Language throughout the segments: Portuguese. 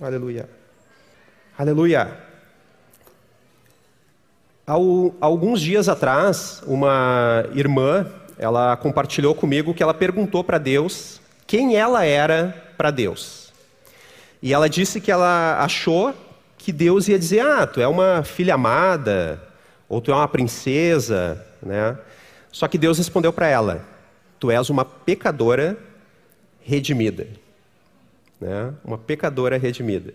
Aleluia. Aleluia. Há alguns dias atrás, uma irmã, ela compartilhou comigo que ela perguntou para Deus quem ela era para Deus. E ela disse que ela achou que Deus ia dizer: "Ah, tu é uma filha amada, ou tu é uma princesa", né? Só que Deus respondeu para ela: "Tu és uma pecadora redimida". Né? Uma pecadora redimida.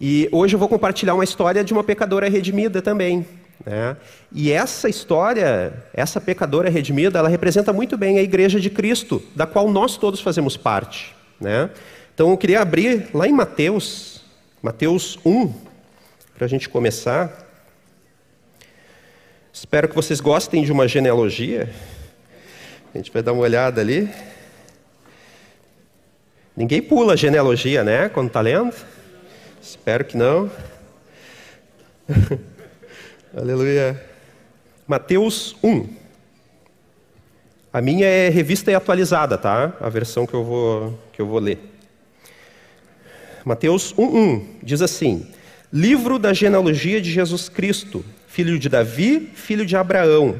E hoje eu vou compartilhar uma história de uma pecadora redimida também. Né? E essa história, essa pecadora redimida, ela representa muito bem a Igreja de Cristo, da qual nós todos fazemos parte. Né? Então eu queria abrir lá em Mateus, Mateus 1, para a gente começar. Espero que vocês gostem de uma genealogia. A gente vai dar uma olhada ali. Ninguém pula genealogia, né? Quando está lendo? Espero que não. Aleluia. Mateus 1. A minha é revista e atualizada, tá? A versão que eu vou, que eu vou ler. Mateus 1:1 diz assim: Livro da genealogia de Jesus Cristo, filho de Davi, filho de Abraão.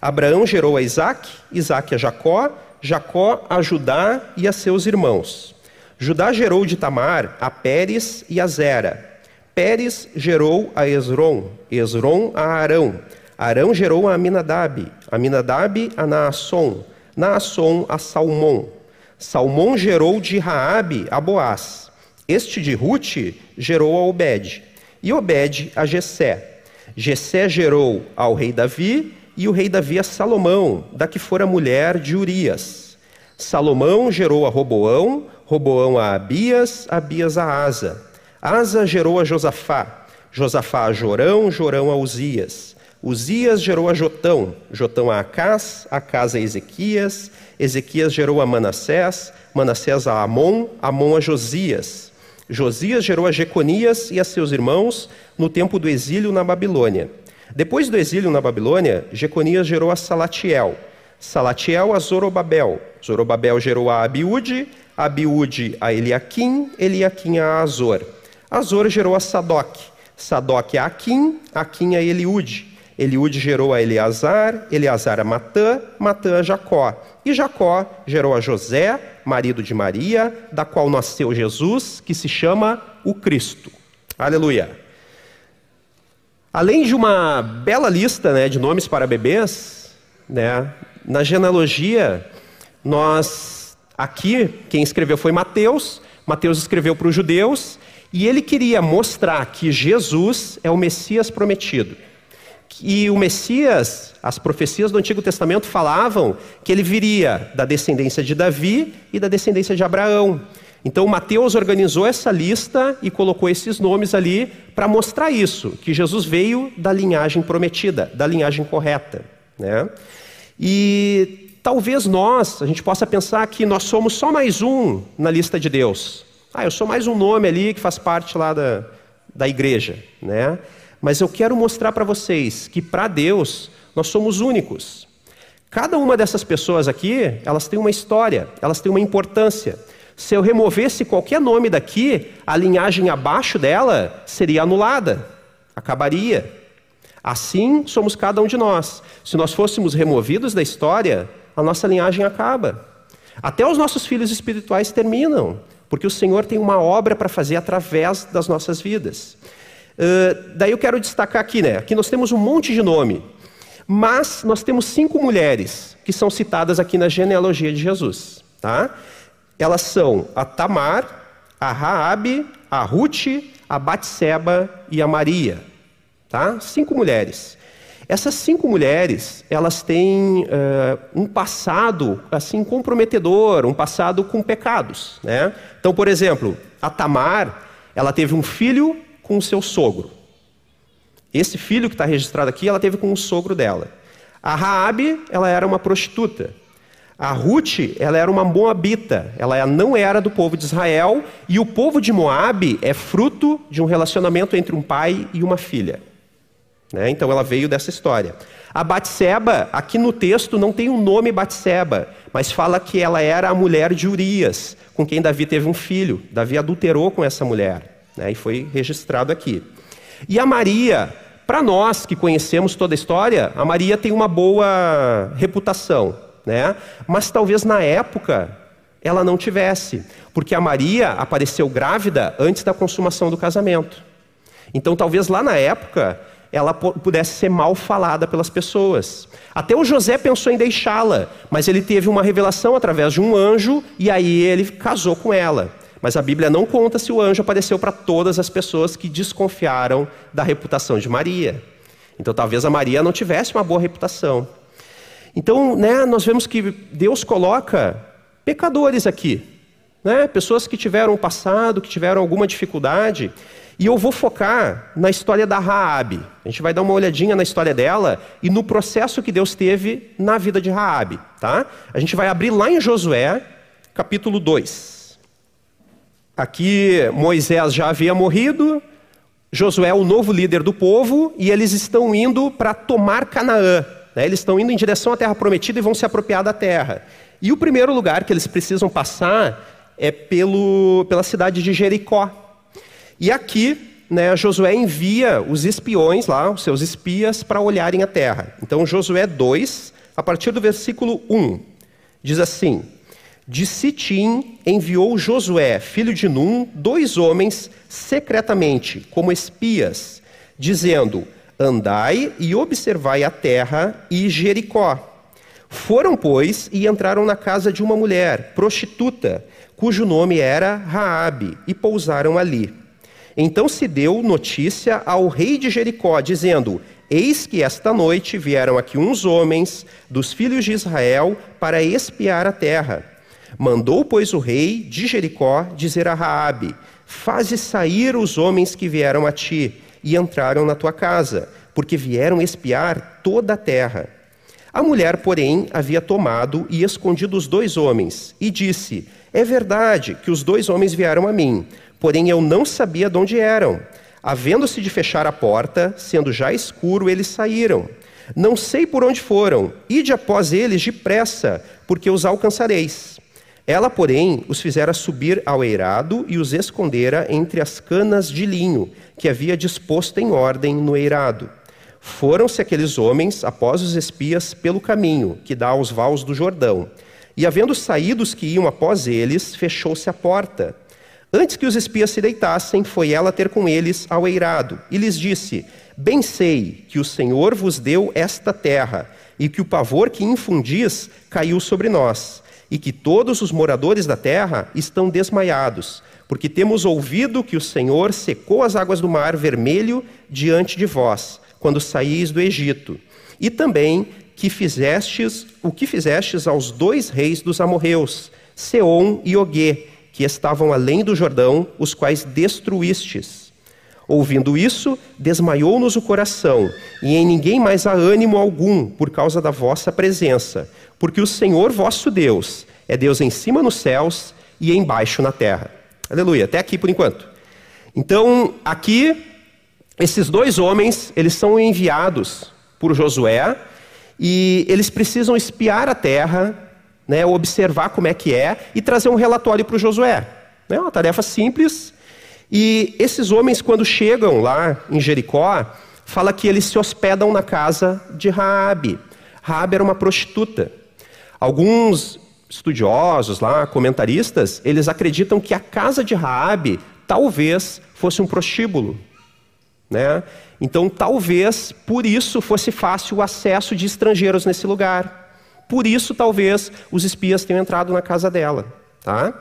Abraão gerou a Isaac, Isaac a Jacó, Jacó a Judá e a seus irmãos. Judá gerou de Tamar a Pérez e a Zera. Pérez gerou a Esron, Esron a Arão. Arão gerou a Aminadab, Aminadab a Naasson, Naasson a Salmão. Salmão gerou de Raabe a Boaz. Este de Ruth gerou a Obed, e Obed a Jessé. Jessé gerou ao rei Davi, e o rei Davi a Salomão, da que fora mulher de Urias. Salomão gerou a Roboão, Roboão a Abias, Abias a Asa. Asa gerou a Josafá, Josafá a Jorão, Jorão a Uzias. Uzias gerou a Jotão, Jotão a Acás, Acás a Ezequias, Ezequias gerou a Manassés, Manassés a Amon, Amon a Josias. Josias gerou a Jeconias e a seus irmãos no tempo do exílio na Babilônia. Depois do exílio na Babilônia, Jeconias gerou a Salatiel, Salatiel a Zorobabel, Zorobabel gerou a Abiúde, Abiúde a Eliaquim, Eliaquim a Azor. Azor gerou a Sadoc, Sadoc a Aquim, Aquim a Eliúde. Eliúde gerou a Eleazar, Eleazar a Matã, Matã a Jacó. E Jacó gerou a José, marido de Maria, da qual nasceu Jesus, que se chama o Cristo. Aleluia. Além de uma bela lista né, de nomes para bebês, né, na genealogia, nós aqui, quem escreveu foi Mateus, Mateus escreveu para os judeus, e ele queria mostrar que Jesus é o Messias prometido. E o Messias, as profecias do Antigo Testamento falavam que ele viria da descendência de Davi e da descendência de Abraão. Então Mateus organizou essa lista e colocou esses nomes ali para mostrar isso, que Jesus veio da linhagem prometida, da linhagem correta. Né? E talvez nós, a gente possa pensar que nós somos só mais um na lista de Deus. Ah, eu sou mais um nome ali que faz parte lá da, da igreja. Né? Mas eu quero mostrar para vocês que para Deus nós somos únicos. Cada uma dessas pessoas aqui, elas têm uma história, elas têm uma importância. Se eu removesse qualquer nome daqui, a linhagem abaixo dela seria anulada, acabaria. Assim somos cada um de nós. Se nós fôssemos removidos da história, a nossa linhagem acaba. Até os nossos filhos espirituais terminam, porque o Senhor tem uma obra para fazer através das nossas vidas. Uh, daí eu quero destacar aqui, né? Aqui nós temos um monte de nome, mas nós temos cinco mulheres que são citadas aqui na genealogia de Jesus, tá? Elas são a Tamar, a Raabe, a Ruth, a Batseba e a Maria. Tá? Cinco mulheres. Essas cinco mulheres, elas têm uh, um passado assim comprometedor, um passado com pecados. Né? Então, por exemplo, a Tamar, ela teve um filho com o seu sogro. Esse filho que está registrado aqui, ela teve com o sogro dela. A Raabe, ela era uma prostituta. A Ruth, ela era uma moabita, ela não era do povo de Israel, e o povo de Moabe é fruto de um relacionamento entre um pai e uma filha. Né? Então ela veio dessa história. A Batseba, aqui no texto não tem o um nome Batseba, mas fala que ela era a mulher de Urias, com quem Davi teve um filho. Davi adulterou com essa mulher, né? e foi registrado aqui. E a Maria, para nós que conhecemos toda a história, a Maria tem uma boa reputação, né? mas talvez na época ela não tivesse, porque a Maria apareceu grávida antes da consumação do casamento. Então talvez lá na época ela pudesse ser mal falada pelas pessoas. Até o José pensou em deixá-la, mas ele teve uma revelação através de um anjo e aí ele casou com ela. Mas a Bíblia não conta se o anjo apareceu para todas as pessoas que desconfiaram da reputação de Maria. Então talvez a Maria não tivesse uma boa reputação. Então, né, nós vemos que Deus coloca pecadores aqui, né? pessoas que tiveram passado, que tiveram alguma dificuldade, e eu vou focar na história da Raabe. A gente vai dar uma olhadinha na história dela e no processo que Deus teve na vida de Raabe, tá? A gente vai abrir lá em Josué, capítulo 2. Aqui Moisés já havia morrido, Josué é o novo líder do povo e eles estão indo para tomar Canaã. Né? Eles estão indo em direção à terra prometida e vão se apropriar da terra. E o primeiro lugar que eles precisam passar é pelo, pela cidade de Jericó. E aqui, né, Josué envia os espiões lá, os seus espias, para olharem a terra. Então, Josué 2, a partir do versículo 1, diz assim: De Sitim enviou Josué, filho de Num, dois homens secretamente, como espias, dizendo: Andai e observai a terra e Jericó. Foram, pois, e entraram na casa de uma mulher, prostituta, cujo nome era Raabe, e pousaram ali. Então se deu notícia ao rei de Jericó, dizendo: Eis que esta noite vieram aqui uns homens dos filhos de Israel para espiar a terra. Mandou, pois, o rei de Jericó dizer a Raabe: Faze sair os homens que vieram a ti e entraram na tua casa, porque vieram espiar toda a terra. A mulher, porém, havia tomado e escondido os dois homens, e disse: É verdade que os dois homens vieram a mim, porém eu não sabia de onde eram. Havendo-se de fechar a porta, sendo já escuro, eles saíram. Não sei por onde foram, ide após eles depressa, porque os alcançareis. Ela, porém, os fizera subir ao eirado e os escondera entre as canas de linho que havia disposto em ordem no eirado. Foram-se aqueles homens após os espias pelo caminho que dá aos vales do Jordão. E havendo saído os que iam após eles, fechou-se a porta. Antes que os espias se deitassem, foi ela ter com eles ao eirado, e lhes disse: Bem sei que o Senhor vos deu esta terra, e que o pavor que infundis caiu sobre nós, e que todos os moradores da terra estão desmaiados, porque temos ouvido que o Senhor secou as águas do mar vermelho diante de vós, quando saíis do Egito, e também que fizestes o que fizestes aos dois reis dos amorreus, Seom e Ogue, que estavam além do Jordão, os quais destruístes. Ouvindo isso, desmaiou-nos o coração, e em ninguém mais há ânimo algum por causa da vossa presença, porque o Senhor vosso Deus é Deus em cima nos céus e embaixo na terra. Aleluia. Até aqui por enquanto. Então, aqui, esses dois homens, eles são enviados por Josué, e eles precisam espiar a terra né, observar como é que é e trazer um relatório para o Josué. É uma tarefa simples. E esses homens, quando chegam lá em Jericó, fala que eles se hospedam na casa de Raabe. Raabe era uma prostituta. Alguns estudiosos lá, comentaristas, eles acreditam que a casa de Raabe talvez fosse um prostíbulo, né? Então, talvez por isso fosse fácil o acesso de estrangeiros nesse lugar. Por isso, talvez, os espias tenham entrado na casa dela. Tá?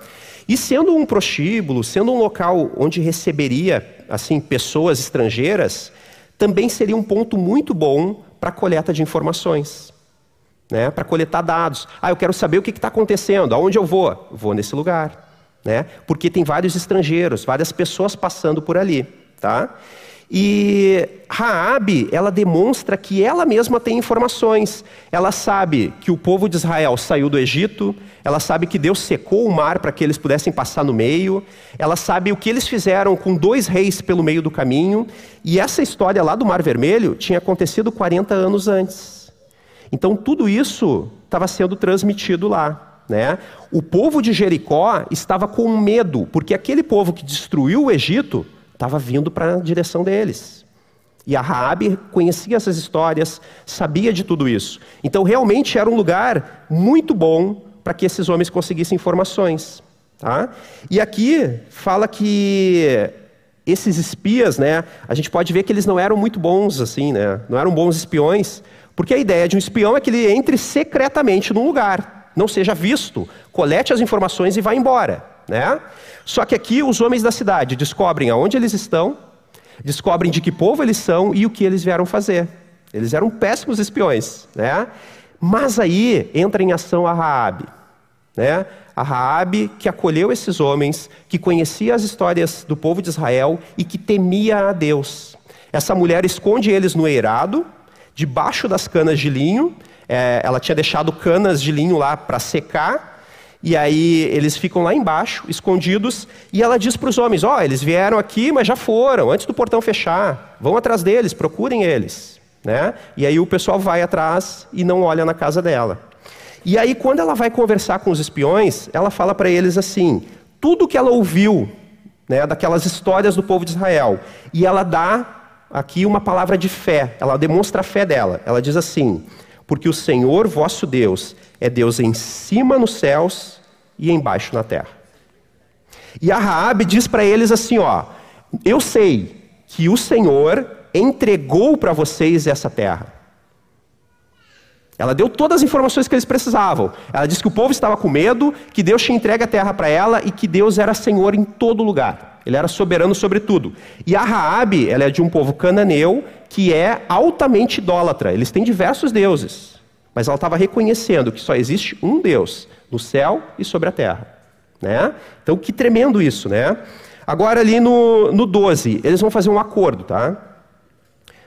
E sendo um prostíbulo, sendo um local onde receberia assim pessoas estrangeiras, também seria um ponto muito bom para coleta de informações. Né? Para coletar dados. Ah, eu quero saber o que está acontecendo, aonde eu vou? Vou nesse lugar. Né? Porque tem vários estrangeiros, várias pessoas passando por ali. Tá? E Raabe, ela demonstra que ela mesma tem informações. Ela sabe que o povo de Israel saiu do Egito, ela sabe que Deus secou o mar para que eles pudessem passar no meio, ela sabe o que eles fizeram com dois reis pelo meio do caminho, e essa história lá do Mar Vermelho tinha acontecido 40 anos antes. Então tudo isso estava sendo transmitido lá. Né? O povo de Jericó estava com medo, porque aquele povo que destruiu o Egito estava vindo para a direção deles. E a Raabe conhecia essas histórias, sabia de tudo isso. Então realmente era um lugar muito bom para que esses homens conseguissem informações. Tá? E aqui fala que esses espias, né, a gente pode ver que eles não eram muito bons assim, né, não eram bons espiões, porque a ideia de um espião é que ele entre secretamente num lugar, não seja visto, colete as informações e vá embora. Né? Só que aqui os homens da cidade descobrem aonde eles estão, descobrem de que povo eles são e o que eles vieram fazer. Eles eram péssimos espiões, né? Mas aí entra em ação a Raabe, né? A Raabe que acolheu esses homens, que conhecia as histórias do povo de Israel e que temia a Deus. Essa mulher esconde eles no eirado, debaixo das canas de linho. É, ela tinha deixado canas de linho lá para secar e aí eles ficam lá embaixo, escondidos, e ela diz para os homens: Ó, oh, eles vieram aqui, mas já foram, antes do portão fechar. Vão atrás deles, procurem eles. Né? E aí o pessoal vai atrás e não olha na casa dela. E aí, quando ela vai conversar com os espiões, ela fala para eles assim: tudo que ela ouviu né, daquelas histórias do povo de Israel, e ela dá aqui uma palavra de fé, ela demonstra a fé dela. Ela diz assim: porque o Senhor vosso Deus é Deus em cima nos céus e embaixo na terra. E a Raabe diz para eles assim, ó: Eu sei que o Senhor entregou para vocês essa terra. Ela deu todas as informações que eles precisavam. Ela disse que o povo estava com medo, que Deus tinha entregue a terra para ela e que Deus era Senhor em todo lugar. Ele era soberano sobre tudo. E a Raabe, ela é de um povo cananeu que é altamente idólatra. Eles têm diversos deuses. Mas ela estava reconhecendo que só existe um Deus no céu e sobre a terra. Né? Então, que tremendo isso, né? Agora, ali no, no 12, eles vão fazer um acordo, tá?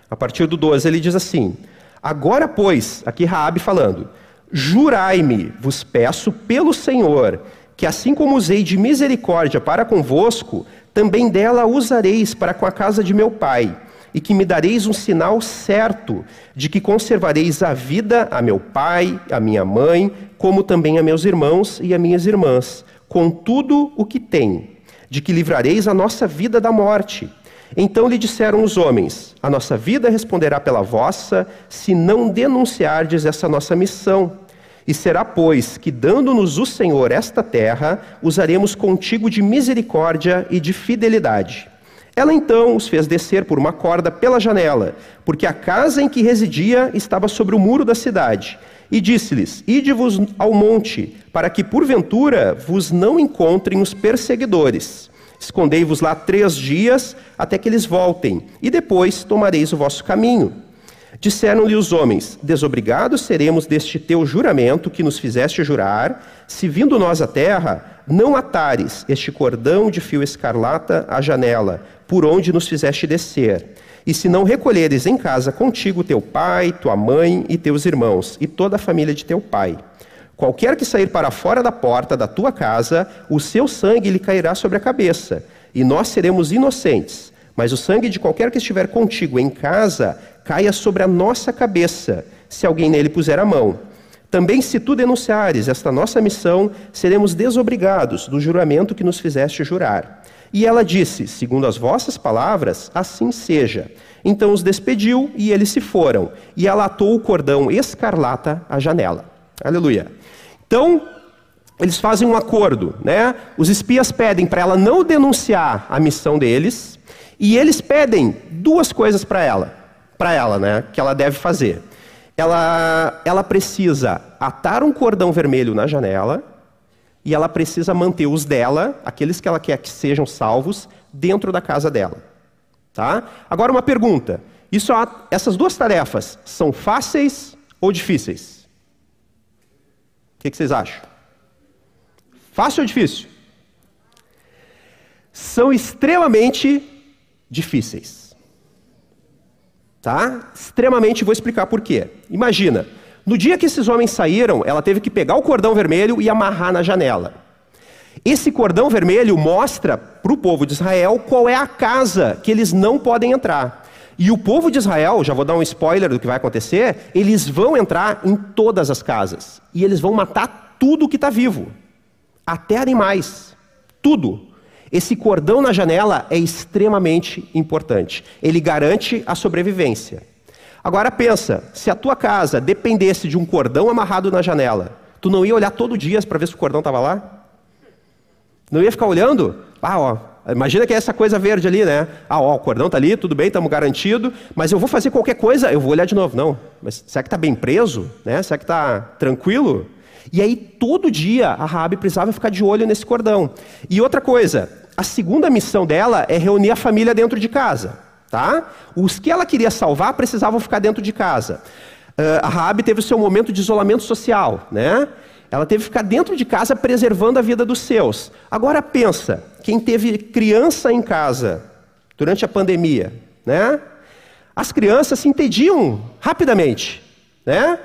A partir do 12, ele diz assim: Agora, pois, aqui Raabe falando, jurai-me, vos peço pelo Senhor, que assim como usei de misericórdia para convosco, também dela usareis para com a casa de meu pai e que me dareis um sinal certo de que conservareis a vida a meu pai, a minha mãe, como também a meus irmãos e a minhas irmãs, com tudo o que tem, de que livrareis a nossa vida da morte. Então lhe disseram os homens: A nossa vida responderá pela vossa, se não denunciardes essa nossa missão. E será, pois, que, dando-nos o Senhor esta terra, usaremos contigo de misericórdia e de fidelidade. Ela então os fez descer por uma corda pela janela, porque a casa em que residia estava sobre o muro da cidade. E disse-lhes: Ide-vos ao monte, para que porventura vos não encontrem os perseguidores. Escondei-vos lá três dias, até que eles voltem, e depois tomareis o vosso caminho. Disseram-lhe os homens: Desobrigados seremos deste teu juramento que nos fizeste jurar, se vindo nós à terra, não atares este cordão de fio escarlata à janela, por onde nos fizeste descer. E se não recolheres em casa contigo teu pai, tua mãe e teus irmãos, e toda a família de teu pai. Qualquer que sair para fora da porta da tua casa, o seu sangue lhe cairá sobre a cabeça, e nós seremos inocentes. Mas o sangue de qualquer que estiver contigo em casa caia sobre a nossa cabeça, se alguém nele puser a mão. Também, se tu denunciares esta nossa missão, seremos desobrigados do juramento que nos fizeste jurar. E ela disse: Segundo as vossas palavras, assim seja. Então os despediu e eles se foram. E ela atou o cordão escarlata à janela. Aleluia. Então, eles fazem um acordo, né? Os espias pedem para ela não denunciar a missão deles, e eles pedem duas coisas para ela, para ela, né, que ela deve fazer. Ela, ela precisa atar um cordão vermelho na janela e ela precisa manter os dela, aqueles que ela quer que sejam salvos, dentro da casa dela. Tá? Agora uma pergunta: isso, essas duas tarefas são fáceis ou difíceis? O que, que vocês acham? Fácil ou difícil? São extremamente difíceis. Tá? Extremamente, vou explicar por quê. Imagina, no dia que esses homens saíram, ela teve que pegar o cordão vermelho e amarrar na janela. Esse cordão vermelho mostra para o povo de Israel qual é a casa que eles não podem entrar. E o povo de Israel, já vou dar um spoiler do que vai acontecer, eles vão entrar em todas as casas. E eles vão matar tudo que está vivo. Até animais. Tudo. Esse cordão na janela é extremamente importante. Ele garante a sobrevivência. Agora pensa, se a tua casa dependesse de um cordão amarrado na janela, tu não ia olhar todo dia para ver se o cordão estava lá? Não ia ficar olhando? Ah, ó, imagina que é essa coisa verde ali, né? Ah, ó, o cordão tá ali, tudo bem, estamos garantido, mas eu vou fazer qualquer coisa, eu vou olhar de novo. Não, mas será que está bem preso? Né? Será que está tranquilo? E aí, todo dia, a Rabi precisava ficar de olho nesse cordão. E outra coisa, a segunda missão dela é reunir a família dentro de casa. Tá? Os que ela queria salvar precisavam ficar dentro de casa. Uh, a Rabi teve o seu momento de isolamento social, né? Ela teve que ficar dentro de casa preservando a vida dos seus. Agora pensa, quem teve criança em casa durante a pandemia, né? As crianças se entendiam rapidamente, né?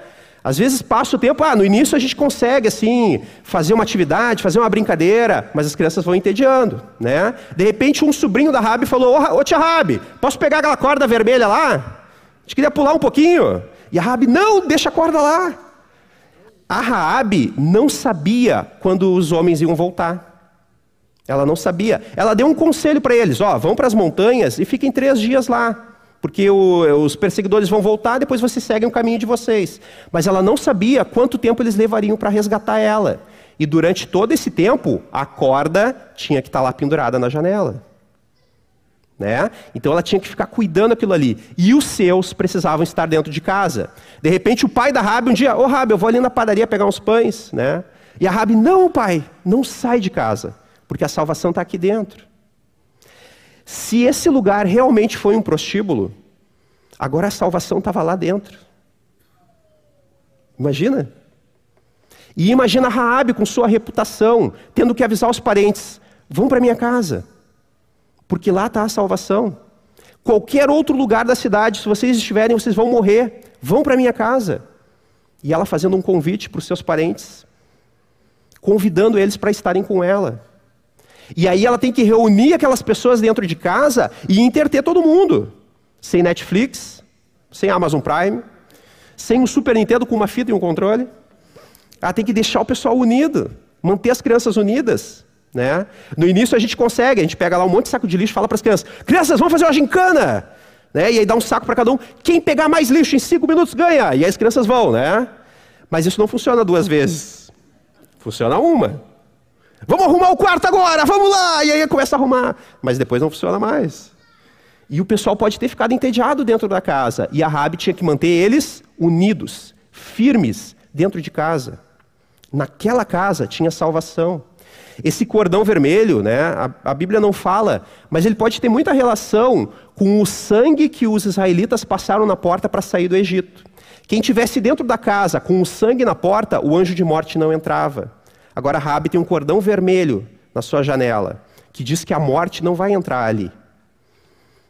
Às vezes passa o tempo, ah, no início a gente consegue assim fazer uma atividade, fazer uma brincadeira, mas as crianças vão entediando, né? De repente um sobrinho da Rabi falou: "Ô, oh, tia Rabi, posso pegar aquela corda vermelha lá? A gente queria pular um pouquinho". E a Rabi: "Não, deixa a corda lá". A Raabe não sabia quando os homens iam voltar. Ela não sabia. Ela deu um conselho para eles: ó, vão para as montanhas e fiquem três dias lá porque o, os perseguidores vão voltar, depois vocês seguem o caminho de vocês. Mas ela não sabia quanto tempo eles levariam para resgatar ela. E durante todo esse tempo, a corda tinha que estar tá lá pendurada na janela. Né? Então ela tinha que ficar cuidando aquilo ali. E os seus precisavam estar dentro de casa. De repente o pai da Rabi um dia, ô oh, Rabi, eu vou ali na padaria pegar uns pães, né? E a Rabi, não pai, não sai de casa, porque a salvação está aqui dentro. Se esse lugar realmente foi um prostíbulo, agora a salvação estava lá dentro. Imagina? E imagina Raabe com sua reputação, tendo que avisar os parentes: vão para minha casa, porque lá está a salvação. Qualquer outro lugar da cidade, se vocês estiverem, vocês vão morrer. Vão para minha casa. E ela fazendo um convite para os seus parentes, convidando eles para estarem com ela. E aí ela tem que reunir aquelas pessoas dentro de casa e interter todo mundo. Sem Netflix, sem Amazon Prime, sem um Super Nintendo com uma fita e um controle. Ela tem que deixar o pessoal unido, manter as crianças unidas. Né? No início a gente consegue, a gente pega lá um monte de saco de lixo e fala para as crianças: crianças, vamos fazer uma gincana! Né? E aí dá um saco para cada um. Quem pegar mais lixo em cinco minutos ganha. E as crianças vão, né? Mas isso não funciona duas vezes. Funciona uma. Vamos arrumar o quarto agora, vamos lá! E aí começa a arrumar. Mas depois não funciona mais. E o pessoal pode ter ficado entediado dentro da casa. E a Rabi tinha que manter eles unidos, firmes, dentro de casa. Naquela casa tinha salvação. Esse cordão vermelho, né, a, a, Bíblia não fala, mas ele pode ter muita relação com o sangue que os israelitas passaram na porta para sair do Egito. Quem tivesse dentro da casa com o sangue na porta, o anjo de morte não entrava. Agora Rabi tem um cordão vermelho na sua janela, que diz que a morte não vai entrar ali.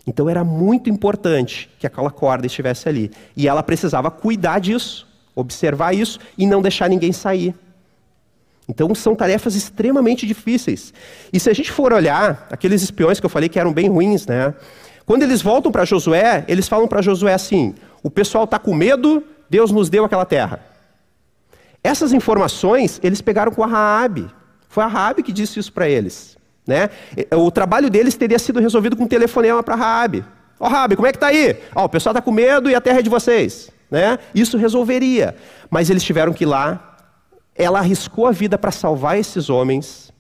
Então era muito importante que aquela corda estivesse ali. E ela precisava cuidar disso, observar isso e não deixar ninguém sair. Então são tarefas extremamente difíceis. E se a gente for olhar, aqueles espiões que eu falei que eram bem ruins, né? Quando eles voltam para Josué, eles falam para Josué assim: o pessoal está com medo, Deus nos deu aquela terra. Essas informações eles pegaram com a Raabe. Foi a Raabe que disse isso para eles. Né? O trabalho deles teria sido resolvido com um telefonema para a Raabe. Ó oh, Raabe, como é que está aí? Oh, o pessoal está com medo e a terra é de vocês. Né? Isso resolveria. Mas eles tiveram que ir lá. Ela arriscou a vida para salvar esses homens.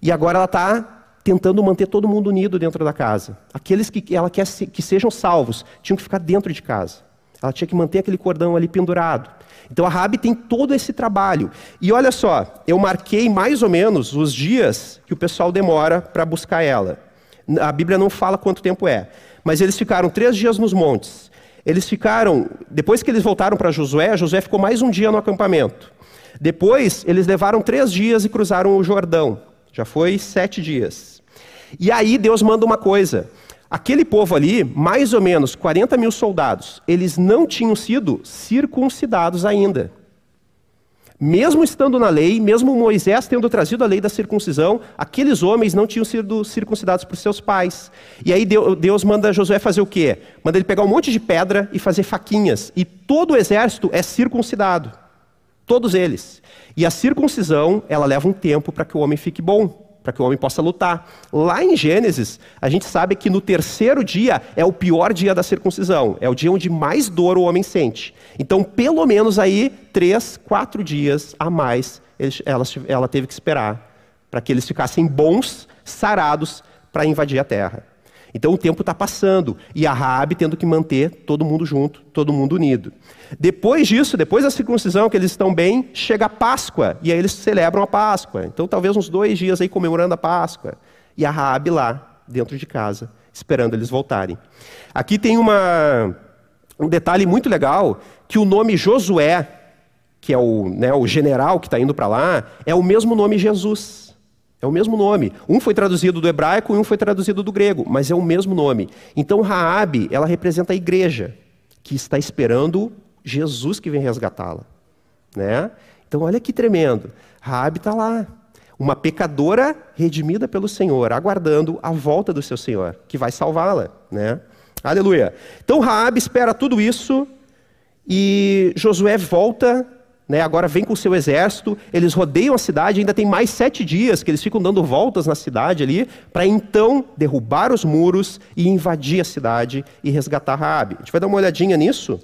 E agora ela está tentando manter todo mundo unido dentro da casa. Aqueles que ela quer que sejam salvos tinham que ficar dentro de casa. Ela tinha que manter aquele cordão ali pendurado. Então a Rabi tem todo esse trabalho. E olha só, eu marquei mais ou menos os dias que o pessoal demora para buscar ela. A Bíblia não fala quanto tempo é, mas eles ficaram três dias nos montes. Eles ficaram, depois que eles voltaram para Josué, Josué ficou mais um dia no acampamento. Depois, eles levaram três dias e cruzaram o Jordão. Já foi sete dias. E aí Deus manda uma coisa: aquele povo ali, mais ou menos 40 mil soldados, eles não tinham sido circuncidados ainda. Mesmo estando na lei, mesmo Moisés tendo trazido a lei da circuncisão, aqueles homens não tinham sido circuncidados por seus pais. E aí Deus manda Josué fazer o quê? Manda ele pegar um monte de pedra e fazer faquinhas. E todo o exército é circuncidado. Todos eles. E a circuncisão, ela leva um tempo para que o homem fique bom para que o homem possa lutar. Lá em Gênesis, a gente sabe que no terceiro dia é o pior dia da circuncisão, é o dia onde mais dor o homem sente. Então, pelo menos aí, três, quatro dias a mais ela, teve que esperar para que eles ficassem bons, sarados, para invadir a terra. Então o tempo está passando e a Raabe tendo que manter todo mundo junto, todo mundo unido. Depois disso, depois da circuncisão, que eles estão bem, chega a Páscoa e aí eles celebram a Páscoa. Então talvez uns dois dias aí comemorando a Páscoa e a Raabe lá dentro de casa esperando eles voltarem. Aqui tem uma, um detalhe muito legal que o nome Josué, que é o, né, o general que está indo para lá, é o mesmo nome Jesus. É o mesmo nome. Um foi traduzido do hebraico e um foi traduzido do grego, mas é o mesmo nome. Então Raabe, ela representa a igreja que está esperando Jesus que vem resgatá-la, né? Então olha que tremendo. Raabe está lá, uma pecadora redimida pelo Senhor, aguardando a volta do seu Senhor, que vai salvá-la, né? Aleluia. Então Raabe espera tudo isso e Josué volta né, agora vem com o seu exército, eles rodeiam a cidade, ainda tem mais sete dias que eles ficam dando voltas na cidade ali, para então derrubar os muros e invadir a cidade e resgatar Raabe. A gente vai dar uma olhadinha nisso.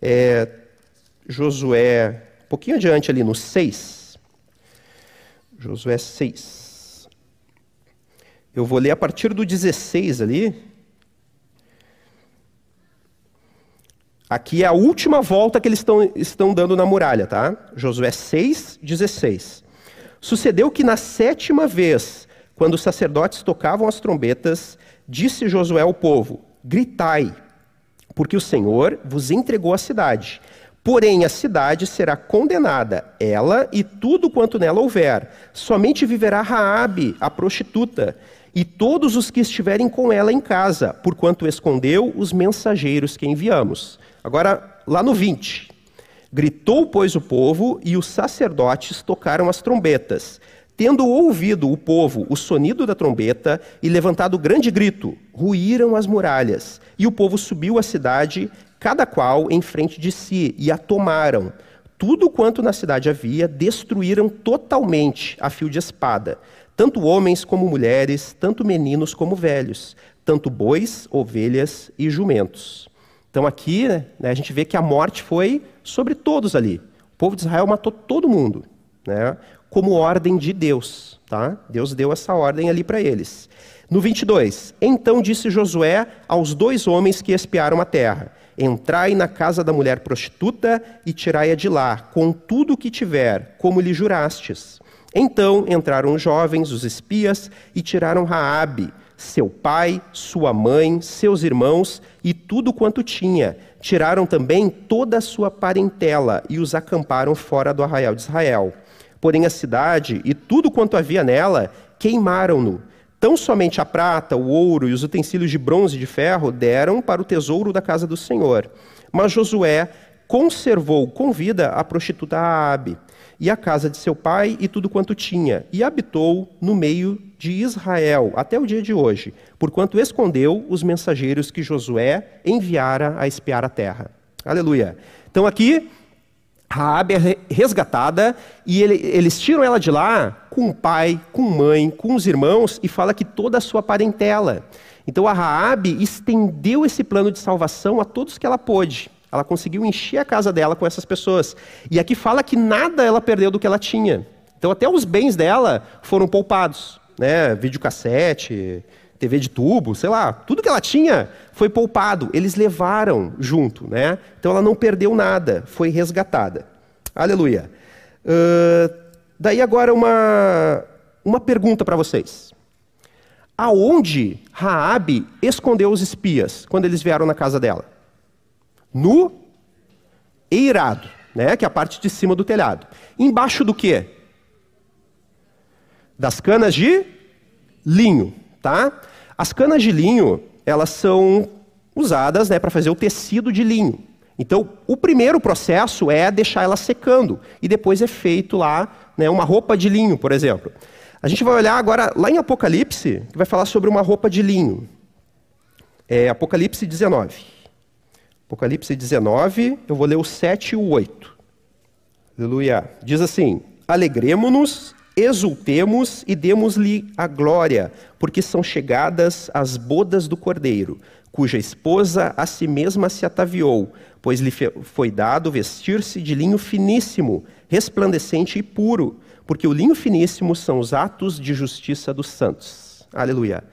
É, Josué, um pouquinho adiante ali, no 6. Josué 6. Eu vou ler a partir do 16 ali. Aqui é a última volta que eles estão, estão dando na muralha, tá? Josué 6, 16. Sucedeu que na sétima vez, quando os sacerdotes tocavam as trombetas, disse Josué ao povo: Gritai, porque o Senhor vos entregou a cidade. Porém, a cidade será condenada, ela e tudo quanto nela houver. Somente viverá Raabe, a prostituta, e todos os que estiverem com ela em casa, porquanto escondeu os mensageiros que enviamos. Agora, lá no 20. Gritou, pois, o povo, e os sacerdotes tocaram as trombetas. Tendo ouvido o povo o sonido da trombeta e levantado grande grito, ruíram as muralhas. E o povo subiu à cidade, cada qual em frente de si, e a tomaram. Tudo quanto na cidade havia, destruíram totalmente a fio de espada. Tanto homens como mulheres, tanto meninos como velhos, tanto bois, ovelhas e jumentos. Então aqui né, a gente vê que a morte foi sobre todos ali. O povo de Israel matou todo mundo, né, como ordem de Deus. Tá? Deus deu essa ordem ali para eles. No 22, então disse Josué aos dois homens que espiaram a terra: Entrai na casa da mulher prostituta e tirai-a de lá, com tudo o que tiver, como lhe jurastes. Então entraram os jovens, os espias, e tiraram Raabe, seu pai, sua mãe, seus irmãos e tudo quanto tinha. Tiraram também toda a sua parentela e os acamparam fora do arraial de Israel. Porém, a cidade e tudo quanto havia nela queimaram-no. Tão somente a prata, o ouro e os utensílios de bronze e de ferro deram para o tesouro da casa do Senhor. Mas Josué conservou com vida a prostituta Aabe e a casa de seu pai e tudo quanto tinha, e habitou no meio de Israel até o dia de hoje, porquanto escondeu os mensageiros que Josué enviara a espiar a terra. Aleluia. Então aqui Raabe é resgatada e ele, eles tiram ela de lá com o pai, com mãe, com os irmãos e fala que toda a sua parentela. Então a Raabe estendeu esse plano de salvação a todos que ela pôde. Ela conseguiu encher a casa dela com essas pessoas. E aqui fala que nada ela perdeu do que ela tinha. Então até os bens dela foram poupados, né? Videocassete, TV de tubo, sei lá, tudo que ela tinha foi poupado. Eles levaram junto, né? Então ela não perdeu nada, foi resgatada. Aleluia. Uh, daí agora uma uma pergunta para vocês. Aonde Raabe escondeu os espias quando eles vieram na casa dela? No eirado, né, que é a parte de cima do telhado. Embaixo do quê? Das canas de linho, tá? As canas de linho, elas são usadas né, para fazer o tecido de linho. Então, o primeiro processo é deixar ela secando e depois é feito lá né, uma roupa de linho, por exemplo. A gente vai olhar agora lá em Apocalipse, que vai falar sobre uma roupa de linho. É Apocalipse 19. Apocalipse 19, eu vou ler o 7 e o 8. Aleluia. Diz assim: Alegremo-nos, exultemos e demos-lhe a glória, porque são chegadas as bodas do Cordeiro, cuja esposa a si mesma se ataviou, pois lhe foi dado vestir-se de linho finíssimo, resplandecente e puro porque o linho finíssimo são os atos de justiça dos santos. Aleluia.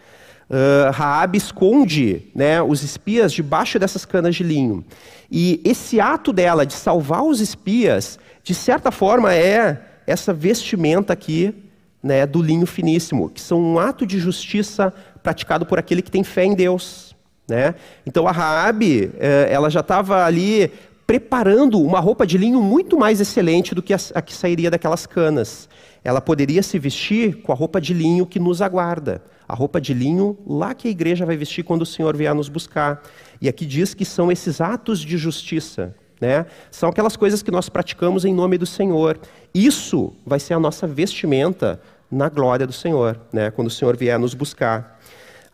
Uh, Raab esconde né, os espias debaixo dessas canas de linho. E esse ato dela de salvar os espias, de certa forma, é essa vestimenta aqui né, do linho finíssimo, que são um ato de justiça praticado por aquele que tem fé em Deus. Né? Então a Raabe, eh, ela já estava ali preparando uma roupa de linho muito mais excelente do que a, a que sairia daquelas canas. Ela poderia se vestir com a roupa de linho que nos aguarda. A roupa de linho lá que a igreja vai vestir quando o Senhor vier nos buscar. E aqui diz que são esses atos de justiça. Né? São aquelas coisas que nós praticamos em nome do Senhor. Isso vai ser a nossa vestimenta na glória do Senhor, né? quando o Senhor vier nos buscar.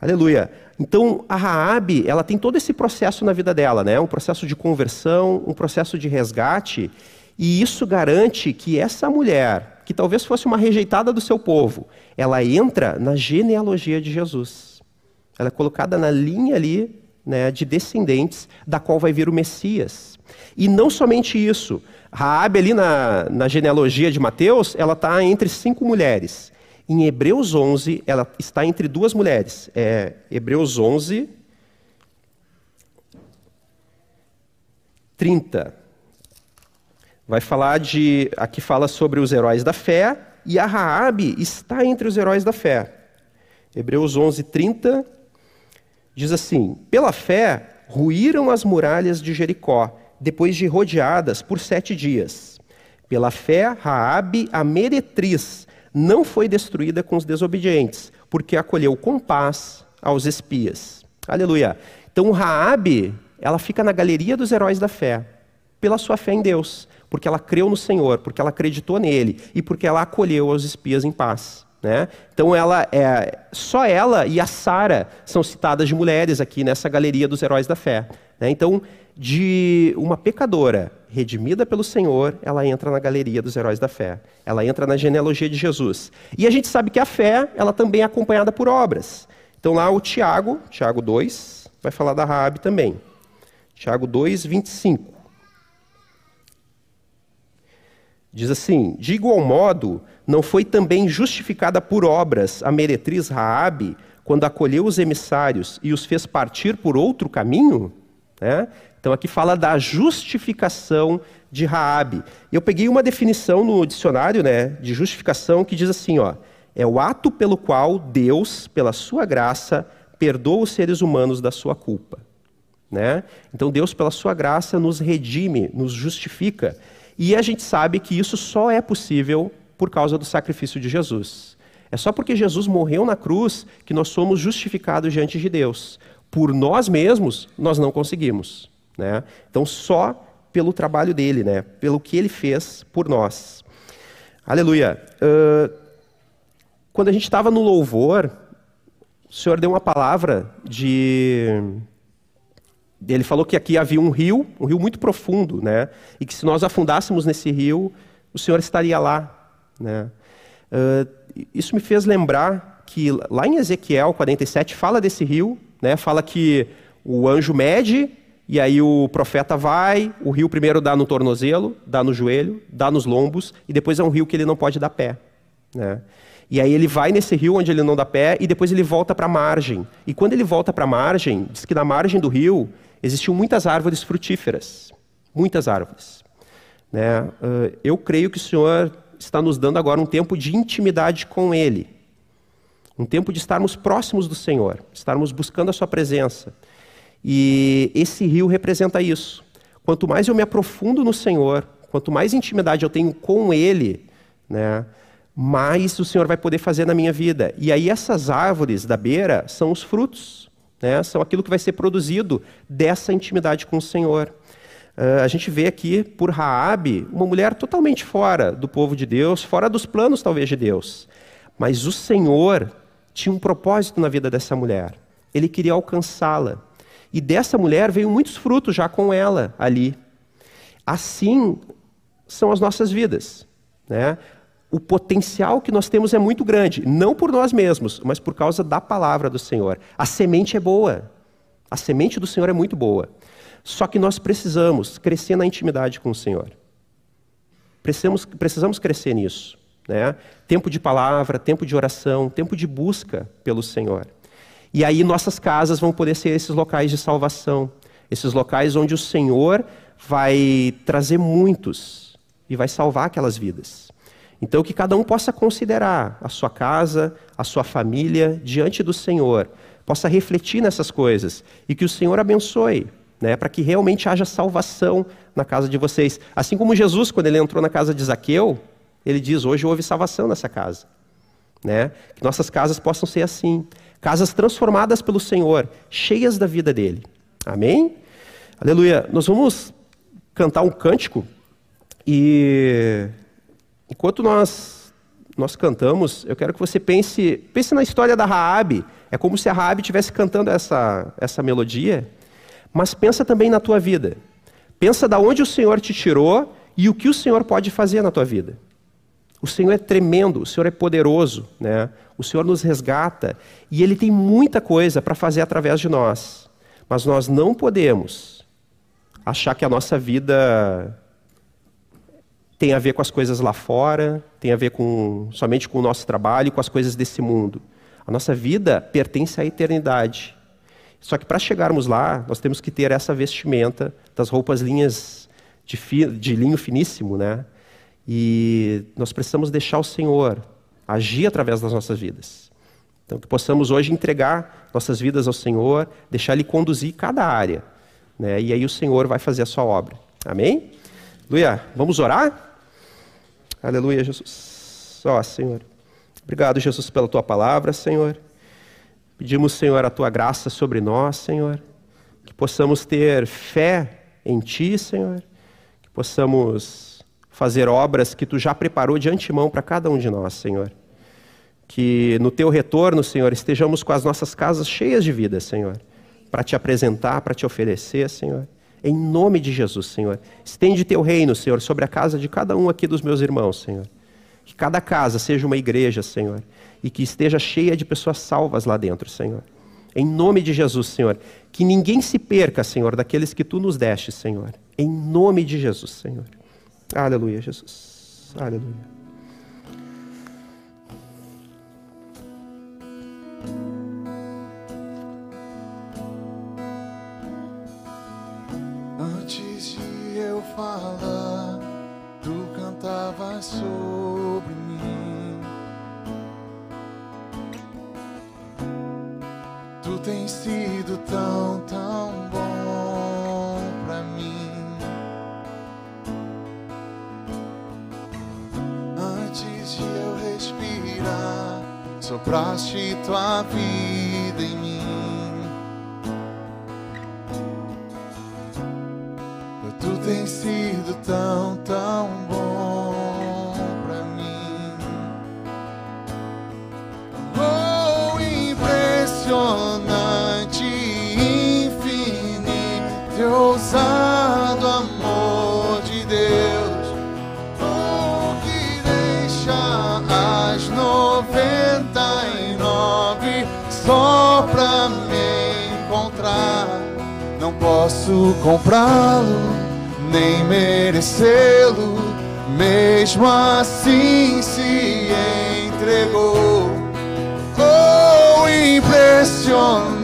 Aleluia. Então, a Raabe, ela tem todo esse processo na vida dela, né? Um processo de conversão, um processo de resgate, e isso garante que essa mulher, que talvez fosse uma rejeitada do seu povo, ela entra na genealogia de Jesus. Ela é colocada na linha ali, né, de descendentes da qual vai vir o Messias. E não somente isso, Raabe ali na, na genealogia de Mateus, ela está entre cinco mulheres. Em Hebreus 11, ela está entre duas mulheres. É Hebreus 11, 30. Vai falar de. Aqui fala sobre os heróis da fé, e a Raabe está entre os heróis da fé. Hebreus 11, 30 diz assim: Pela fé ruíram as muralhas de Jericó, depois de rodeadas por sete dias. Pela fé, Raabe, a meretriz, não foi destruída com os desobedientes, porque acolheu com paz aos espias. Aleluia. Então Raabe, ela fica na galeria dos heróis da fé, pela sua fé em Deus, porque ela creu no Senhor, porque ela acreditou nele e porque ela acolheu os espias em paz. Né? Então ela é só ela e a Sara são citadas de mulheres aqui nessa galeria dos heróis da fé. Né? Então de uma pecadora redimida pelo Senhor, ela entra na galeria dos heróis da fé. Ela entra na genealogia de Jesus. E a gente sabe que a fé, ela também é acompanhada por obras. Então lá o Tiago, Tiago 2, vai falar da Raabe também. Tiago 2, 25. Diz assim: De igual modo, não foi também justificada por obras a meretriz Raabe quando acolheu os emissários e os fez partir por outro caminho? É? Então aqui fala da justificação de Raabe. Eu peguei uma definição no dicionário, né, de justificação que diz assim, ó, é o ato pelo qual Deus, pela sua graça, perdoa os seres humanos da sua culpa, né? Então Deus pela sua graça nos redime, nos justifica. E a gente sabe que isso só é possível por causa do sacrifício de Jesus. É só porque Jesus morreu na cruz que nós somos justificados diante de Deus. Por nós mesmos, nós não conseguimos. Né? Então, só pelo trabalho dele, né? pelo que ele fez por nós. Aleluia. Uh, quando a gente estava no louvor, o Senhor deu uma palavra de. Ele falou que aqui havia um rio, um rio muito profundo, né? E que se nós afundássemos nesse rio, o Senhor estaria lá, né? Uh, isso me fez lembrar que lá em Ezequiel 47 fala desse rio, né? Fala que o anjo mede e aí o profeta vai, o rio primeiro dá no tornozelo, dá no joelho, dá nos lombos, e depois é um rio que ele não pode dar pé. Né? E aí ele vai nesse rio onde ele não dá pé, e depois ele volta para a margem. E quando ele volta para a margem, diz que na margem do rio existiam muitas árvores frutíferas. Muitas árvores. Né? Eu creio que o Senhor está nos dando agora um tempo de intimidade com Ele. Um tempo de estarmos próximos do Senhor, estarmos buscando a Sua presença. E esse rio representa isso. Quanto mais eu me aprofundo no Senhor, quanto mais intimidade eu tenho com Ele, né, mais o Senhor vai poder fazer na minha vida. E aí essas árvores da beira são os frutos. Né? são aquilo que vai ser produzido dessa intimidade com o Senhor. Uh, a gente vê aqui por Raabe uma mulher totalmente fora do povo de Deus, fora dos planos talvez de Deus. Mas o Senhor tinha um propósito na vida dessa mulher. Ele queria alcançá-la. E dessa mulher veio muitos frutos já com ela ali. Assim são as nossas vidas. Né? O potencial que nós temos é muito grande, não por nós mesmos, mas por causa da palavra do Senhor. A semente é boa. A semente do Senhor é muito boa. Só que nós precisamos crescer na intimidade com o Senhor. Precisamos, precisamos crescer nisso. Né? Tempo de palavra, tempo de oração, tempo de busca pelo Senhor. E aí nossas casas vão poder ser esses locais de salvação, esses locais onde o Senhor vai trazer muitos e vai salvar aquelas vidas. Então que cada um possa considerar a sua casa, a sua família diante do Senhor, possa refletir nessas coisas e que o Senhor abençoe, né, para que realmente haja salvação na casa de vocês. Assim como Jesus, quando ele entrou na casa de Zaqueu, ele diz: Hoje houve salvação nessa casa. Né? Que nossas casas possam ser assim casas transformadas pelo Senhor, cheias da vida dele. Amém? Aleluia. Nós vamos cantar um cântico e enquanto nós nós cantamos, eu quero que você pense, pense na história da Raabe. É como se a Raabe estivesse cantando essa essa melodia, mas pensa também na tua vida. Pensa da onde o Senhor te tirou e o que o Senhor pode fazer na tua vida. O Senhor é tremendo, o Senhor é poderoso, né? O Senhor nos resgata e Ele tem muita coisa para fazer através de nós. Mas nós não podemos achar que a nossa vida tem a ver com as coisas lá fora, tem a ver com somente com o nosso trabalho, com as coisas desse mundo. A nossa vida pertence à eternidade. Só que para chegarmos lá, nós temos que ter essa vestimenta das roupas linhas de, fi, de linho finíssimo, né? E nós precisamos deixar o Senhor agir através das nossas vidas. Então, que possamos hoje entregar nossas vidas ao Senhor, deixar Ele conduzir cada área. Né? E aí o Senhor vai fazer a sua obra. Amém? Aleluia. Vamos orar? Aleluia, Jesus. Ó, oh, Senhor. Obrigado, Jesus, pela tua palavra, Senhor. Pedimos, Senhor, a tua graça sobre nós, Senhor. Que possamos ter fé em Ti, Senhor. Que possamos fazer obras que tu já preparou de antemão para cada um de nós, Senhor. Que no teu retorno, Senhor, estejamos com as nossas casas cheias de vida, Senhor, para te apresentar, para te oferecer, Senhor. Em nome de Jesus, Senhor. Estende teu reino, Senhor, sobre a casa de cada um aqui dos meus irmãos, Senhor. Que cada casa seja uma igreja, Senhor, e que esteja cheia de pessoas salvas lá dentro, Senhor. Em nome de Jesus, Senhor. Que ninguém se perca, Senhor, daqueles que tu nos deste, Senhor. Em nome de Jesus, Senhor. Aleluia, Jesus. Aleluia. Antes de eu falar, tu cantavas sobre mim. Tu tens sido tão, tão bom pra mim. antes de eu respirar, sopraste tua vida em mim. Comprá-lo, nem merecê-lo. Mesmo assim se entregou. Oh, impressionante,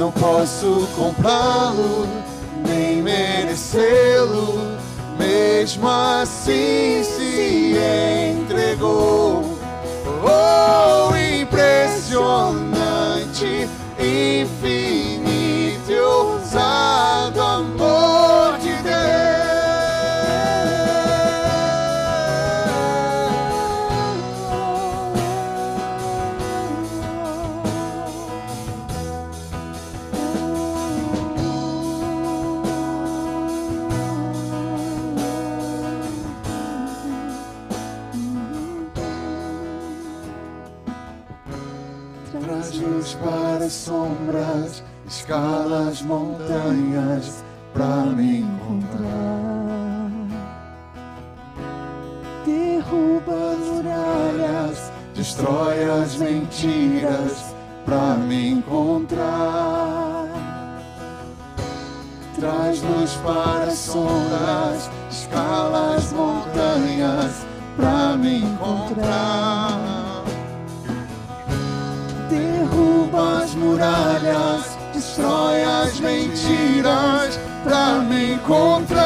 Não posso comprá-lo, nem merecê-lo. Mesmo assim se entregou. Oh, impressionante, infinito as montanhas para me encontrar. Derruba as muralhas, destrói as mentiras para me encontrar. Traz luz para as sombras, escala as montanhas para me encontrar. mentiras pra me encontrar.